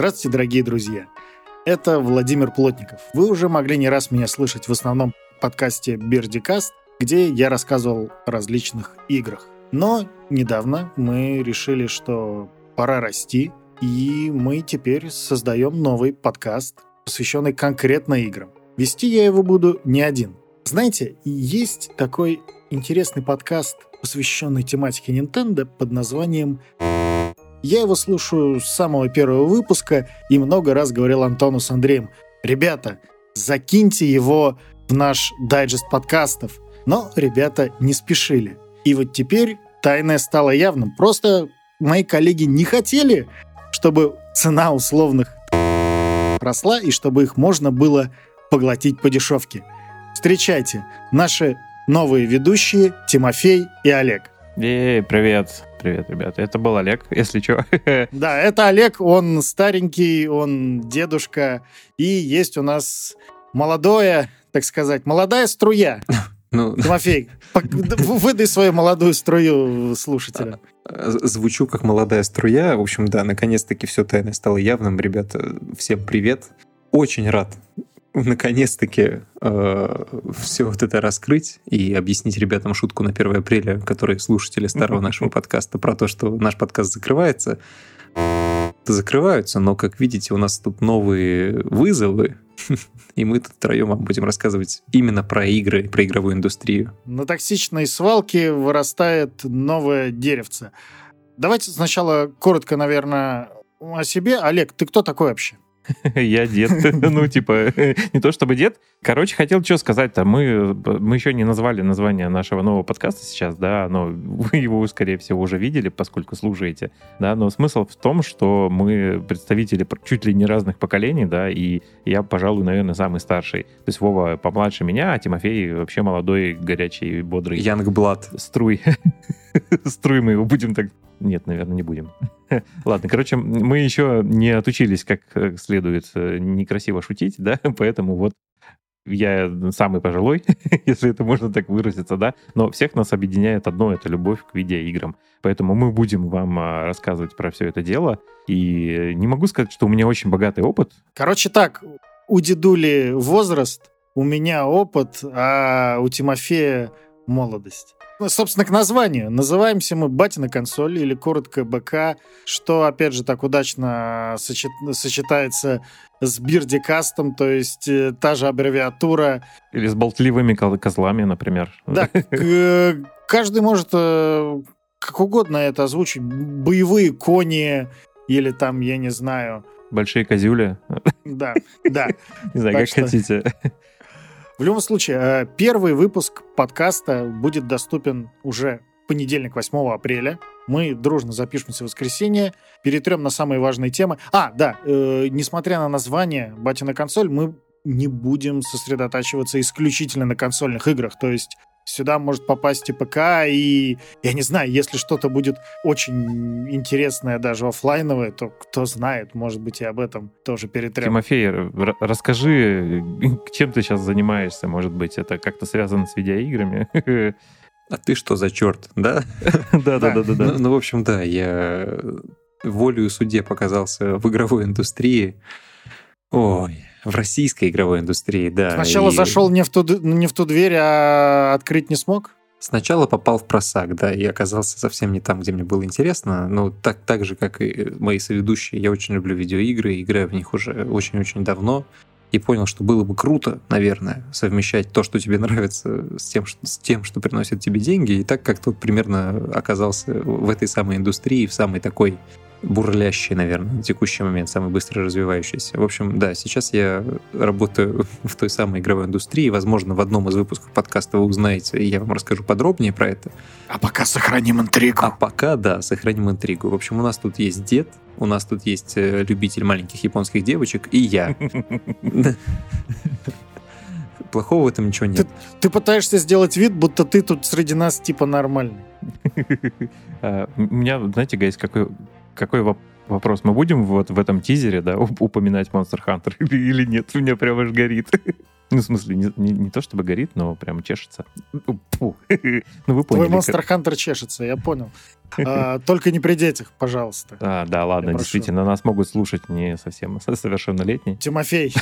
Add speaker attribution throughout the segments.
Speaker 1: Здравствуйте, дорогие друзья. Это Владимир Плотников. Вы уже могли не раз меня слышать в основном подкасте Бердикаст, где я рассказывал о различных играх. Но недавно мы решили, что пора расти, и мы теперь создаем новый подкаст, посвященный конкретно играм. Вести я его буду не один. Знаете, есть такой интересный подкаст, посвященный тематике Nintendo под названием я его слушаю с самого первого выпуска и много раз говорил Антону с Андреем, ребята, закиньте его в наш дайджест подкастов. Но ребята не спешили. И вот теперь тайное стало явным. Просто мои коллеги не хотели, чтобы цена условных росла и чтобы их можно было поглотить по дешевке. Встречайте, наши новые ведущие Тимофей и Олег.
Speaker 2: Эй, привет. Привет, ребята. Это был Олег, если что.
Speaker 1: Да, это Олег, он старенький, он дедушка. И есть у нас молодое, так сказать, молодая струя. Ну, Тимофей, выдай свою молодую струю слушателям.
Speaker 3: Звучу как молодая струя. В общем, да, наконец-таки все тайное стало явным. Ребята, всем привет. Очень рад наконец-таки э, все вот это раскрыть и объяснить ребятам шутку на 1 апреля, которые слушатели старого нашего подкаста, про то, что наш подкаст закрывается. Закрываются, но, как видите, у нас тут новые вызовы, и мы тут втроем вам будем рассказывать именно про игры, про игровую индустрию.
Speaker 1: На токсичной свалке вырастает новое деревце. Давайте сначала коротко, наверное, о себе. Олег, ты кто такой вообще?
Speaker 2: Я дед. Ну, типа, не то чтобы дед. Короче, хотел что сказать-то. Мы, мы еще не назвали название нашего нового подкаста сейчас, да, но вы его, скорее всего, уже видели, поскольку слушаете, да, но смысл в том, что мы представители чуть ли не разных поколений, да, и я, пожалуй, наверное, самый старший. То есть Вова помладше меня, а Тимофей вообще молодой, горячий, бодрый.
Speaker 3: Янг Блад.
Speaker 2: Струй. Струй мы его будем так нет, наверное, не будем. Ладно, короче, мы еще не отучились как э, следует э, некрасиво шутить, да, поэтому вот я самый пожилой, если это можно так выразиться, да, но всех нас объединяет одно, это любовь к видеоиграм. Поэтому мы будем вам а, рассказывать про все это дело. И не могу сказать, что у меня очень богатый опыт.
Speaker 1: Короче так, у дедули возраст, у меня опыт, а у Тимофея молодость. Ну, собственно, к названию. Называемся мы «Батина консоль» или коротко «БК», что, опять же, так удачно сочет... сочетается с бирдикастом, то есть э, та же аббревиатура.
Speaker 2: Или с болтливыми козлами, например.
Speaker 1: Да, каждый может э, как угодно это озвучить. Боевые кони или там, я не знаю...
Speaker 2: Большие козюли.
Speaker 1: Да, да.
Speaker 2: Не знаю, как хотите.
Speaker 1: В любом случае, э, первый выпуск подкаста будет доступен уже понедельник, 8 апреля. Мы дружно запишемся в воскресенье, перетрем на самые важные темы. А, да, э, несмотря на название «Батина консоль», мы не будем сосредотачиваться исключительно на консольных играх. То есть сюда может попасть и ПК, и, я не знаю, если что-то будет очень интересное, даже офлайновое, то кто знает, может быть, и об этом тоже перетрем.
Speaker 2: Тимофей, расскажи, чем ты сейчас занимаешься, может быть, это как-то связано с видеоиграми?
Speaker 3: А ты что за черт, да?
Speaker 2: Да, да, да, да.
Speaker 3: Ну, в общем, да, я волею суде показался в игровой индустрии. Ой, в российской игровой индустрии, да.
Speaker 1: Сначала и... зашел не в, ту, не в ту дверь, а открыть не смог?
Speaker 3: Сначала попал в просак, да, и оказался совсем не там, где мне было интересно. Но так, так же, как и мои соведущие, я очень люблю видеоигры, играю в них уже очень-очень давно. И понял, что было бы круто, наверное, совмещать то, что тебе нравится, с тем, что, с тем, что приносит тебе деньги. И так как тут примерно оказался в этой самой индустрии, в самой такой бурлящий, наверное, на текущий момент, самый быстро развивающийся. В общем, да, сейчас я работаю в той самой игровой индустрии. Возможно, в одном из выпусков подкаста вы узнаете, и я вам расскажу подробнее про это.
Speaker 1: А пока сохраним интригу.
Speaker 3: А пока, да, сохраним интригу. В общем, у нас тут есть дед, у нас тут есть э, любитель маленьких японских девочек, и я. Плохого в этом ничего нет.
Speaker 1: Ты пытаешься сделать вид, будто ты тут среди нас типа нормальный.
Speaker 2: А, У меня, знаете, Гайс, какой, какой воп- вопрос? Мы будем вот в этом тизере, да, уп- упоминать Monster Hunter или, нет? У меня прямо аж горит. Ну, в смысле, не, не- не то чтобы горит, но прямо чешется. Фу. Ну, вы
Speaker 1: Твой
Speaker 2: поняли.
Speaker 1: Monster Hunter чешется, я понял. А, Только не при детях, пожалуйста.
Speaker 2: А, да, ладно,
Speaker 1: Я прошу.
Speaker 2: действительно, нас могут слушать не совсем совершеннолетние.
Speaker 1: Тимофей,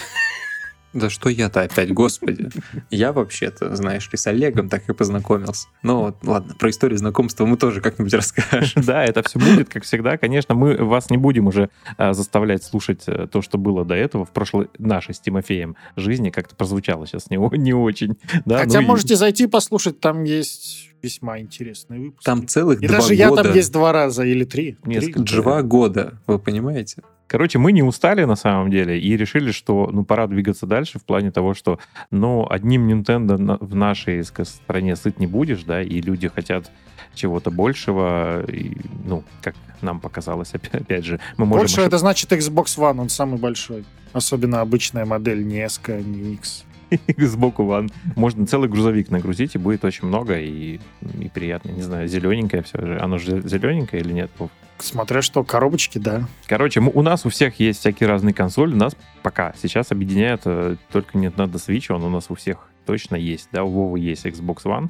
Speaker 3: Да что я-то опять, господи. Я вообще-то, знаешь ли, с Олегом так и познакомился. Ну вот, ладно, про историю знакомства мы тоже как-нибудь расскажем.
Speaker 2: Да, это все будет, как всегда. Конечно, мы вас не будем уже а, заставлять слушать э, то, что было до этого в прошлой нашей с Тимофеем жизни. Как-то прозвучало сейчас не, не очень. Да,
Speaker 1: хотя
Speaker 2: ну и-
Speaker 1: можете зайти послушать, там есть весьма интересные выпуски.
Speaker 3: Там целых
Speaker 1: И
Speaker 3: два
Speaker 1: даже я
Speaker 3: года.
Speaker 1: там есть два раза или три. Три?
Speaker 2: Несколько.
Speaker 3: Два года, вы понимаете?
Speaker 2: Короче, мы не устали на самом деле и решили, что ну пора двигаться дальше в плане того, что ну одним Nintendo на- в нашей стране сыт не будешь, да, и люди хотят чего-то большего, и, ну, как нам показалось, опять, опять же, мы можем...
Speaker 1: Больше
Speaker 2: ошиб-
Speaker 1: это значит Xbox One, он самый большой. Особенно обычная модель, не S, не X.
Speaker 2: сбоку ван. Можно целый грузовик нагрузить, и будет очень много, и, и приятно. Не знаю, зелененькое все же. Оно же зелененькое или нет?
Speaker 1: Смотря что, коробочки, да.
Speaker 2: Короче, мы- у нас у всех есть всякие разные консоли. Нас пока сейчас объединяет э, только не надо Switch, он у нас у всех точно есть. Да, у Вовы есть Xbox One.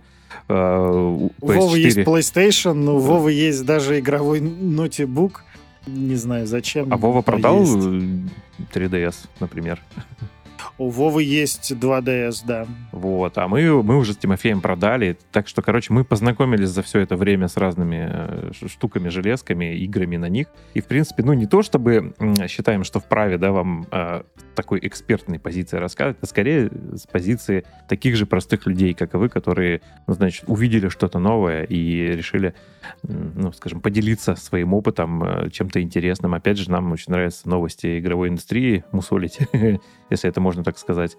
Speaker 2: э, у
Speaker 1: У Вовы есть
Speaker 2: PS4.
Speaker 1: PlayStation, у Вовы есть даже игровой ноутбук. Не знаю, зачем.
Speaker 2: А Вова
Speaker 1: но
Speaker 2: продал
Speaker 1: есть.
Speaker 2: э, 3DS, например.
Speaker 1: У Вовы есть 2DS, да.
Speaker 2: Вот, а мы, мы уже с Тимофеем продали. Так что, короче, мы познакомились за все это время с разными э, штуками, железками, играми на них. И, в принципе, ну, не то чтобы считаем, что вправе, да, вам э, такой экспертной позиции рассказывать, а скорее с позиции таких же простых людей, как и вы, которые, ну, значит, увидели что-то новое и решили, ну, скажем, поделиться своим опытом, э, чем-то интересным. Опять же, нам очень нравятся новости игровой индустрии, мусолить, если это можно так сказать.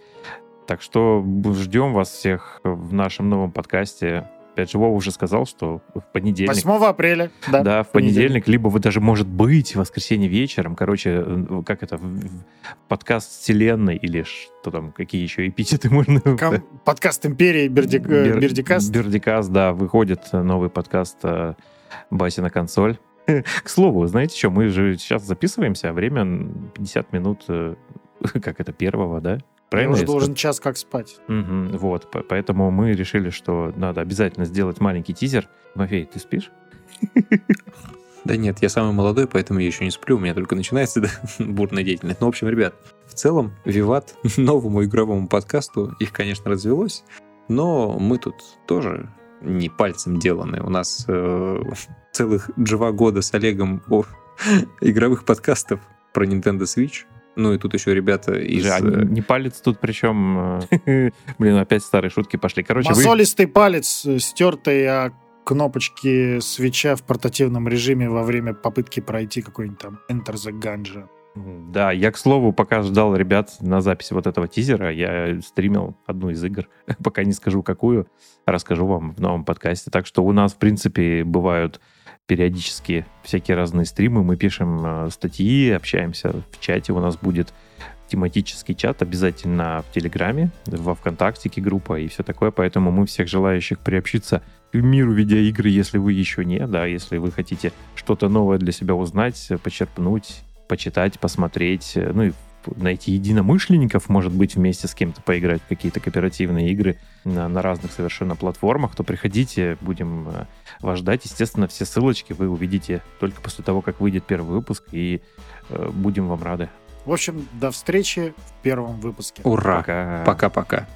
Speaker 2: Так что ждем вас всех в нашем новом подкасте. Опять же, Вова уже сказал, что в понедельник...
Speaker 1: 8 апреля, да.
Speaker 2: Да, в понедельник, либо вы даже, может быть, в воскресенье вечером, короче, э, как это, в- подкаст вселенной или что там, какие еще эпитеты можно...
Speaker 1: Ком- Подкаст Империи Бердик- э,
Speaker 2: Бер-
Speaker 1: Бердикаст.
Speaker 2: Бердикаст, да, выходит новый подкаст э, Баси на консоль. К слову, знаете что, мы же сейчас записываемся, а время 50 минут, как это, первого, да? Правильно?
Speaker 1: уже
Speaker 2: я сказал?
Speaker 1: должен час как спать.
Speaker 2: Мгм, вот, по- поэтому мы решили, что надо обязательно сделать маленький тизер. Мафей, ты спишь?
Speaker 3: Да нет, я самый молодой, поэтому я еще не сплю, у меня только начинается да, бурная деятельность. Ну, в общем, ребят, в целом, виват новому игровому подкасту, их, конечно, развелось, но мы тут тоже не пальцем деланы. У нас э, целых два года с Олегом о игровых подкастов про Nintendo Switch. Ну и тут еще ребята из...
Speaker 2: Же, а не, не палец тут, причем... э, Блин, опять старые шутки пошли. Короче, вы...
Speaker 1: Мозолистый палец, э, стертый о кнопочки свеча в портативном режиме во время попытки пройти какой-нибудь там Enter the Gungeon.
Speaker 2: Да, я, к слову, пока ждал ребят на записи вот этого тизера, я стримил одну из игр, пока не скажу какую, расскажу вам в новом подкасте. Так что у нас, в принципе, бывают периодически всякие разные стримы, мы пишем э, статьи, общаемся в чате, у нас будет тематический чат обязательно в Телеграме, во Вконтактике группа и все такое, поэтому мы всех желающих приобщиться к миру видеоигры, если вы еще не, да, если вы хотите что-то новое для себя узнать, почерпнуть, почитать, посмотреть, э, ну и найти единомышленников, может быть, вместе с кем-то поиграть в какие-то кооперативные игры на, на разных совершенно платформах, то приходите, будем э, вас ждать. Естественно, все ссылочки вы увидите только после того, как выйдет первый выпуск, и э, будем вам рады.
Speaker 1: В общем, до встречи в первом выпуске.
Speaker 3: Ура!
Speaker 2: Пока.
Speaker 3: Пока-пока.